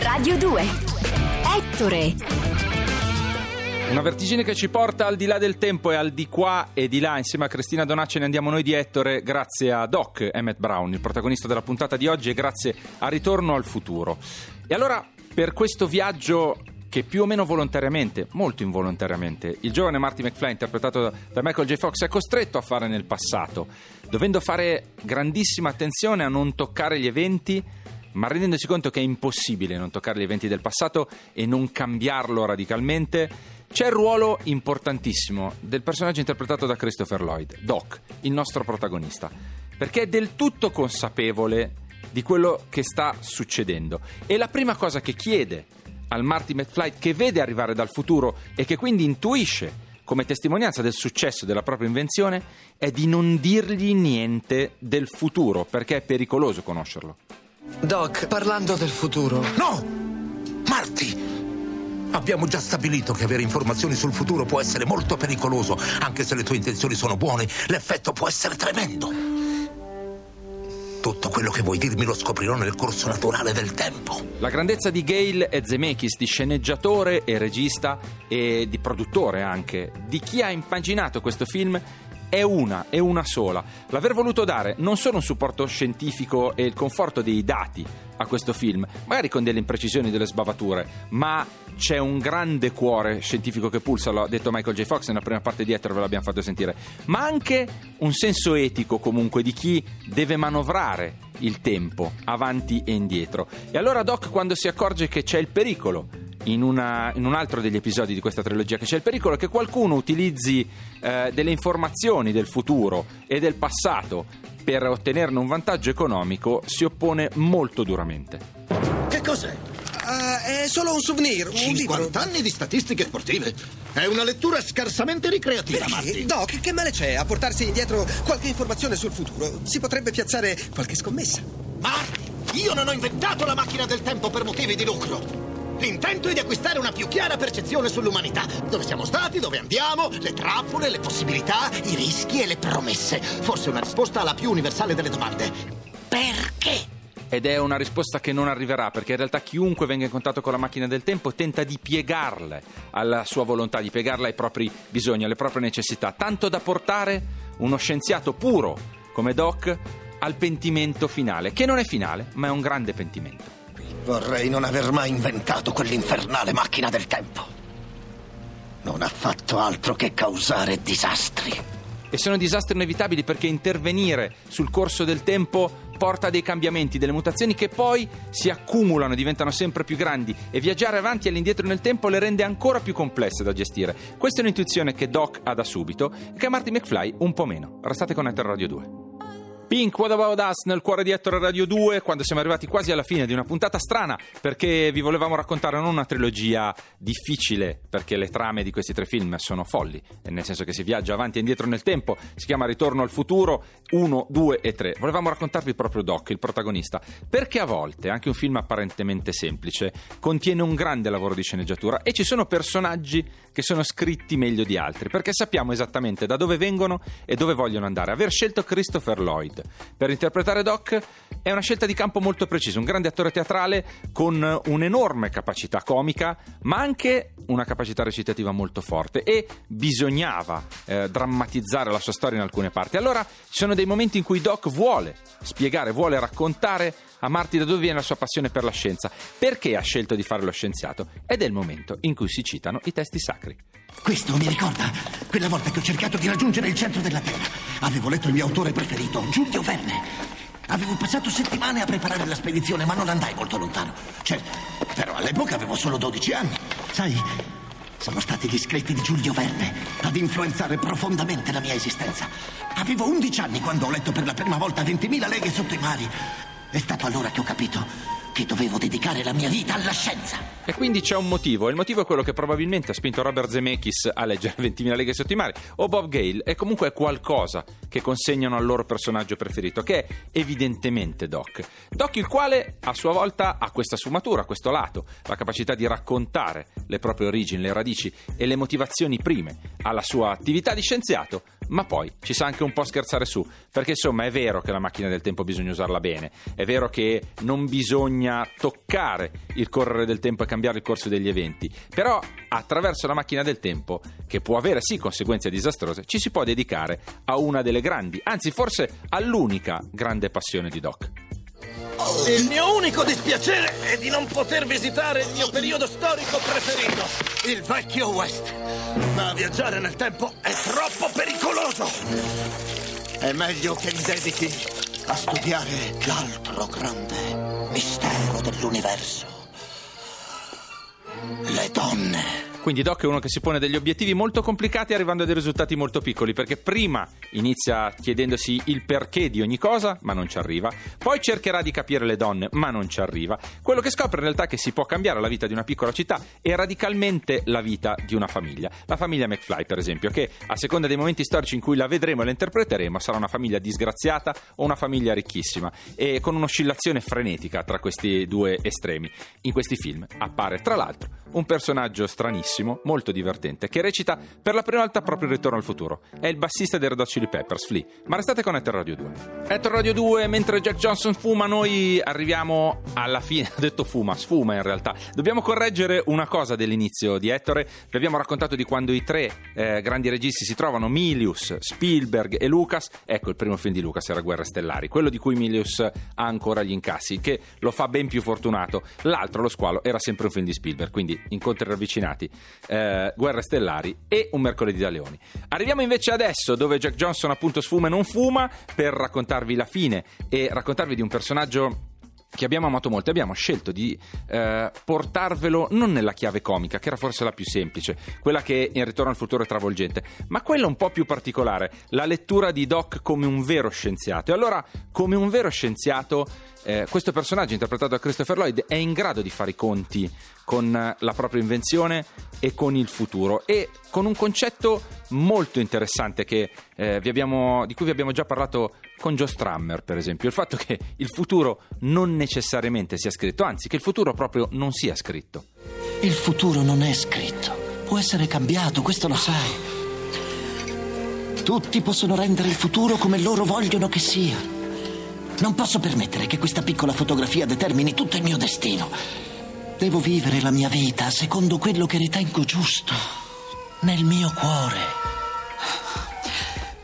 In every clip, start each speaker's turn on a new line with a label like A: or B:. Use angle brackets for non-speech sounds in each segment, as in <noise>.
A: Radio 2. Ettore.
B: Una vertigine che ci porta al di là del tempo e al di qua e di là. Insieme a Cristina Donacci ne andiamo noi di Ettore grazie a Doc Emmett Brown, il protagonista della puntata di oggi, e grazie a Ritorno al futuro. E allora, per questo viaggio che più o meno volontariamente, molto involontariamente, il giovane Marty McFly, interpretato da Michael J. Fox, è costretto a fare nel passato, dovendo fare grandissima attenzione a non toccare gli eventi, ma rendendosi conto che è impossibile non toccare gli eventi del passato e non cambiarlo radicalmente, c'è il ruolo importantissimo del personaggio interpretato da Christopher Lloyd, Doc, il nostro protagonista, perché è del tutto consapevole di quello che sta succedendo e la prima cosa che chiede al Marty McFly che vede arrivare dal futuro e che quindi intuisce come testimonianza del successo della propria invenzione è di non dirgli niente del futuro perché è pericoloso conoscerlo.
C: Doc, parlando del futuro.
D: No! Marty! Abbiamo già stabilito che avere informazioni sul futuro può essere molto pericoloso. Anche se le tue intenzioni sono buone, l'effetto può essere tremendo. Tutto quello che vuoi dirmi lo scoprirò nel corso naturale del tempo.
B: La grandezza di Gail e Zemeckis, di sceneggiatore e regista e di produttore anche, di chi ha impaginato questo film è una, è una sola. L'aver voluto dare non solo un supporto scientifico e il conforto dei dati a questo film, magari con delle imprecisioni, delle sbavature, ma c'è un grande cuore scientifico che pulsa, l'ha detto Michael J. Fox nella prima parte di Ether, ve l'abbiamo fatto sentire, ma anche un senso etico comunque di chi deve manovrare il tempo avanti e indietro. E allora Doc quando si accorge che c'è il pericolo in, una, in, un altro degli episodi di questa trilogia che c'è il pericolo che qualcuno utilizzi eh, delle informazioni del futuro e del passato per ottenerne un vantaggio economico, si oppone molto duramente.
E: Che cos'è?
F: Uh, è solo un souvenir, un
E: 50
F: libro.
E: anni di statistiche sportive. È una lettura scarsamente ricreativa,
F: Perché?
E: Marty.
F: Doc, che male c'è a portarsi indietro qualche informazione sul futuro? Si potrebbe piazzare qualche scommessa.
E: Marty, io non ho inventato la macchina del tempo per motivi di lucro. L'intento è di acquistare una più chiara percezione sull'umanità. Dove siamo stati, dove andiamo, le trappole, le possibilità, i rischi e le promesse. Forse una risposta alla più universale delle domande. Perché?
B: Ed è una risposta che non arriverà perché in realtà chiunque venga in contatto con la macchina del tempo tenta di piegarla alla sua volontà, di piegarla ai propri bisogni, alle proprie necessità, tanto da portare uno scienziato puro come Doc al pentimento finale, che non è finale, ma è un grande pentimento.
E: Vorrei non aver mai inventato quell'infernale macchina del tempo. Non ha fatto altro che causare disastri.
B: E sono disastri inevitabili perché intervenire sul corso del tempo porta a dei cambiamenti, delle mutazioni che poi si accumulano, diventano sempre più grandi e viaggiare avanti e all'indietro nel tempo le rende ancora più complesse da gestire. Questa è un'intuizione che Doc ha da subito e che Marty McFly un po' meno. Restate con Ether Radio 2. Pink, What About Us? Nel cuore di Ettore Radio 2 quando siamo arrivati quasi alla fine di una puntata strana perché vi volevamo raccontare non una trilogia difficile perché le trame di questi tre film sono folli nel senso che si viaggia avanti e indietro nel tempo si chiama Ritorno al futuro 1, 2 e 3 volevamo raccontarvi proprio Doc, il protagonista perché a volte anche un film apparentemente semplice contiene un grande lavoro di sceneggiatura e ci sono personaggi che sono scritti meglio di altri perché sappiamo esattamente da dove vengono e dove vogliono andare. Aver scelto Christopher Lloyd. Per interpretare Doc è una scelta di campo molto precisa, un grande attore teatrale con un'enorme capacità comica, ma anche una capacità recitativa molto forte e bisognava eh, drammatizzare la sua storia in alcune parti. Allora ci sono dei momenti in cui Doc vuole spiegare, vuole raccontare a Marty da dove viene la sua passione per la scienza, perché ha scelto di fare lo scienziato ed è il momento in cui si citano i testi sacri.
E: Questo mi ricorda quella volta che ho cercato di raggiungere il centro della Terra. Avevo letto il mio autore preferito, Giulio Verne. Avevo passato settimane a preparare la spedizione, ma non andai molto lontano. Certo, però all'epoca avevo solo 12 anni. Sai, sono stati gli scritti di Giulio Verne ad influenzare profondamente la mia esistenza. Avevo 11 anni quando ho letto per la prima volta 20.000 leghe sotto i mari. È stato allora che ho capito che dovevo dedicare la mia vita alla scienza.
B: E quindi c'è un motivo, e il motivo è quello che probabilmente ha spinto Robert Zemeckis a leggere <laughs> 20.000 leghe mari, o Bob Gale, è comunque qualcosa che consegnano al loro personaggio preferito, che è evidentemente Doc. Doc il quale a sua volta ha questa sfumatura, questo lato, la capacità di raccontare le proprie origini, le radici e le motivazioni prime alla sua attività di scienziato, ma poi ci sa anche un po' scherzare su, perché insomma è vero che la macchina del tempo bisogna usarla bene, è vero che non bisogna toccare il correre del tempo e cambiare il corso degli eventi, però attraverso la macchina del tempo, che può avere sì conseguenze disastrose, ci si può dedicare a una delle grandi, anzi forse all'unica grande passione di Doc.
E: Il mio unico dispiacere è di non poter visitare il mio periodo storico preferito, il vecchio West. Ma viaggiare nel tempo è troppo pericoloso. È meglio che mi dedichi a studiare l'altro grande mistero dell'universo. Le donne.
B: Quindi Doc è uno che si pone degli obiettivi molto complicati arrivando a dei risultati molto piccoli, perché prima inizia chiedendosi il perché di ogni cosa, ma non ci arriva, poi cercherà di capire le donne, ma non ci arriva. Quello che scopre in realtà è che si può cambiare la vita di una piccola città e radicalmente la vita di una famiglia. La famiglia McFly, per esempio, che a seconda dei momenti storici in cui la vedremo e la interpreteremo, sarà una famiglia disgraziata o una famiglia ricchissima, e con un'oscillazione frenetica tra questi due estremi. In questi film appare, tra l'altro, un personaggio stranissimo, molto divertente, che recita per la prima volta proprio Ritorno al futuro. È il bassista dei Red Hot Chili Peppers, Flea. Ma restate con Ether Radio 2. Ether Radio 2, mentre Jack Johnson fuma, noi arriviamo alla fine. <laughs> Ho detto fuma, sfuma in realtà. Dobbiamo correggere una cosa dell'inizio di Ettore. Vi abbiamo raccontato di quando i tre eh, grandi registi si trovano, Milius, Spielberg e Lucas. Ecco, il primo film di Lucas era Guerre Stellari, quello di cui Milius ha ancora gli incassi, che lo fa ben più fortunato. L'altro, Lo Squalo, era sempre un film di Spielberg, quindi incontri ravvicinati, eh, Guerre Stellari e Un mercoledì da leoni. Arriviamo invece adesso dove Jack Johnson appunto sfuma e non fuma per raccontarvi la fine e raccontarvi di un personaggio che abbiamo amato molto abbiamo scelto di eh, portarvelo non nella chiave comica, che era forse la più semplice, quella che in Ritorno al futuro è travolgente, ma quella un po' più particolare, la lettura di Doc come un vero scienziato. E allora, come un vero scienziato, eh, questo personaggio interpretato da Christopher Lloyd è in grado di fare i conti con la propria invenzione e con il futuro e con un concetto molto interessante che, eh, abbiamo, di cui vi abbiamo già parlato con Joe Strammer, per esempio, il fatto che il futuro non necessariamente sia scritto, anzi che il futuro proprio non sia scritto.
E: Il futuro non è scritto, può essere cambiato, questo lo sai. Tutti possono rendere il futuro come loro vogliono che sia. Non posso permettere che questa piccola fotografia determini tutto il mio destino. Devo vivere la mia vita secondo quello che ritengo giusto, nel mio cuore.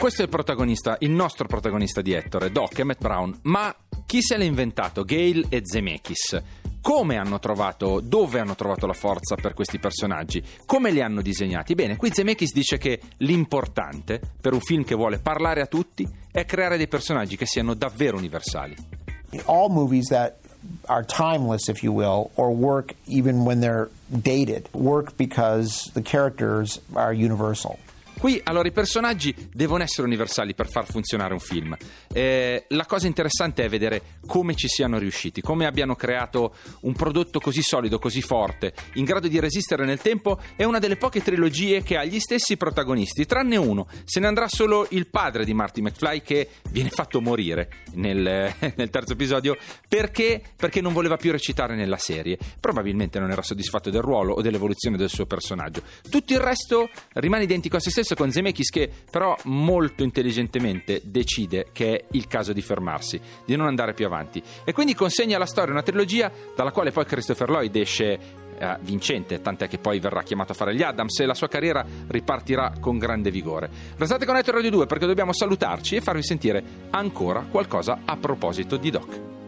B: Questo è il protagonista, il nostro protagonista di Ettore, Doc Emmett Brown, ma chi se l'ha inventato? Gale e Zemeckis. Come hanno trovato, dove hanno trovato la forza per questi personaggi? Come li hanno disegnati? Bene, qui Zemeckis dice che l'importante per un film che vuole parlare a tutti è creare dei personaggi che siano davvero universali.
G: All movies that are timeless, if you will, or work even when they're dated, work because the characters are universal.
B: Qui allora i personaggi devono essere universali per far funzionare un film. Eh, la cosa interessante è vedere come ci siano riusciti, come abbiano creato un prodotto così solido, così forte, in grado di resistere nel tempo. È una delle poche trilogie che ha gli stessi protagonisti, tranne uno. Se ne andrà solo il padre di Marty McFly che viene fatto morire nel, <laughs> nel terzo episodio perché, perché non voleva più recitare nella serie. Probabilmente non era soddisfatto del ruolo o dell'evoluzione del suo personaggio. Tutto il resto rimane identico a se stesso con Zemeckis che però molto intelligentemente decide che è il caso di fermarsi, di non andare più avanti e quindi consegna alla storia una trilogia dalla quale poi Christopher Lloyd esce eh, vincente, tant'è che poi verrà chiamato a fare gli Adams e la sua carriera ripartirà con grande vigore. Restate con Etro Radio 2 perché dobbiamo salutarci e farvi sentire ancora qualcosa a proposito di Doc.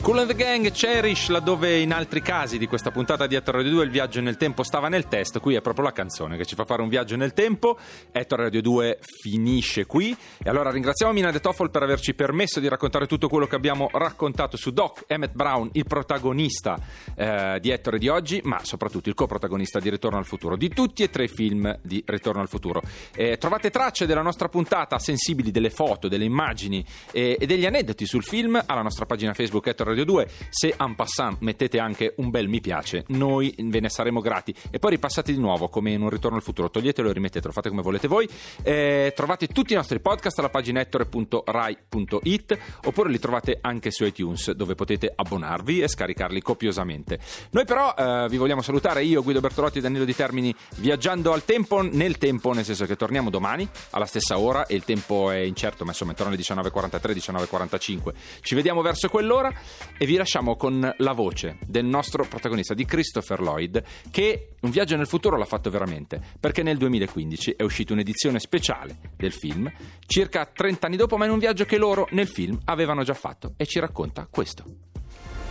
B: Cool and the Gang, Cherish, laddove in altri casi di questa puntata di Ettore Radio 2 il viaggio nel tempo stava nel testo, qui è proprio la canzone che ci fa fare un viaggio nel tempo. Ettore Radio 2 finisce qui. E allora ringraziamo Mina De Toffol per averci permesso di raccontare tutto quello che abbiamo raccontato su Doc Emmett Brown, il protagonista eh, di Ettore di oggi, ma soprattutto il coprotagonista di Ritorno al futuro, di tutti e tre i film di Ritorno al futuro. Eh, trovate tracce della nostra puntata sensibili, delle foto, delle immagini eh, e degli aneddoti sul film alla nostra pagina Facebook Ettore Radio 2. Se en passant mettete anche un bel mi piace, noi ve ne saremo grati. E poi ripassate di nuovo come in un ritorno al futuro, toglietelo e rimettetelo, fate come volete voi. Eh, trovate tutti i nostri podcast alla pagina ettore.rai.it oppure li trovate anche su iTunes dove potete abbonarvi e scaricarli copiosamente. Noi però eh, vi vogliamo salutare, io Guido Bertolotti e Danilo Di Termini, viaggiando al tempo, nel tempo, nel senso che torniamo domani alla stessa ora e il tempo è incerto, ma insomma intorno alle 19.43, 19.45. Ci vediamo verso quell'ora e vi lasciamo con la voce del nostro protagonista, di Christopher Lloyd, che un viaggio nel futuro l'ha fatto veramente, perché nel 2015 è uscita un'edizione speciale del film, circa 30 anni dopo, ma in un viaggio che loro nel film avevano già fatto e ci racconta questo.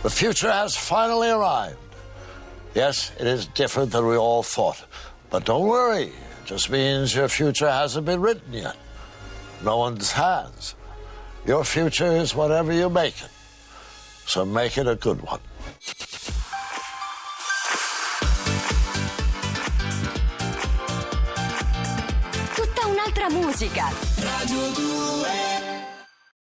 H: The future has finally arrived. Yes, it is different than we all thought. But don't worry, it just means your future hasn't been written yet. No one's has. Your future is whatever you make it. So make it a good one.
A: Tutta un'altra musica.
I: Radio 2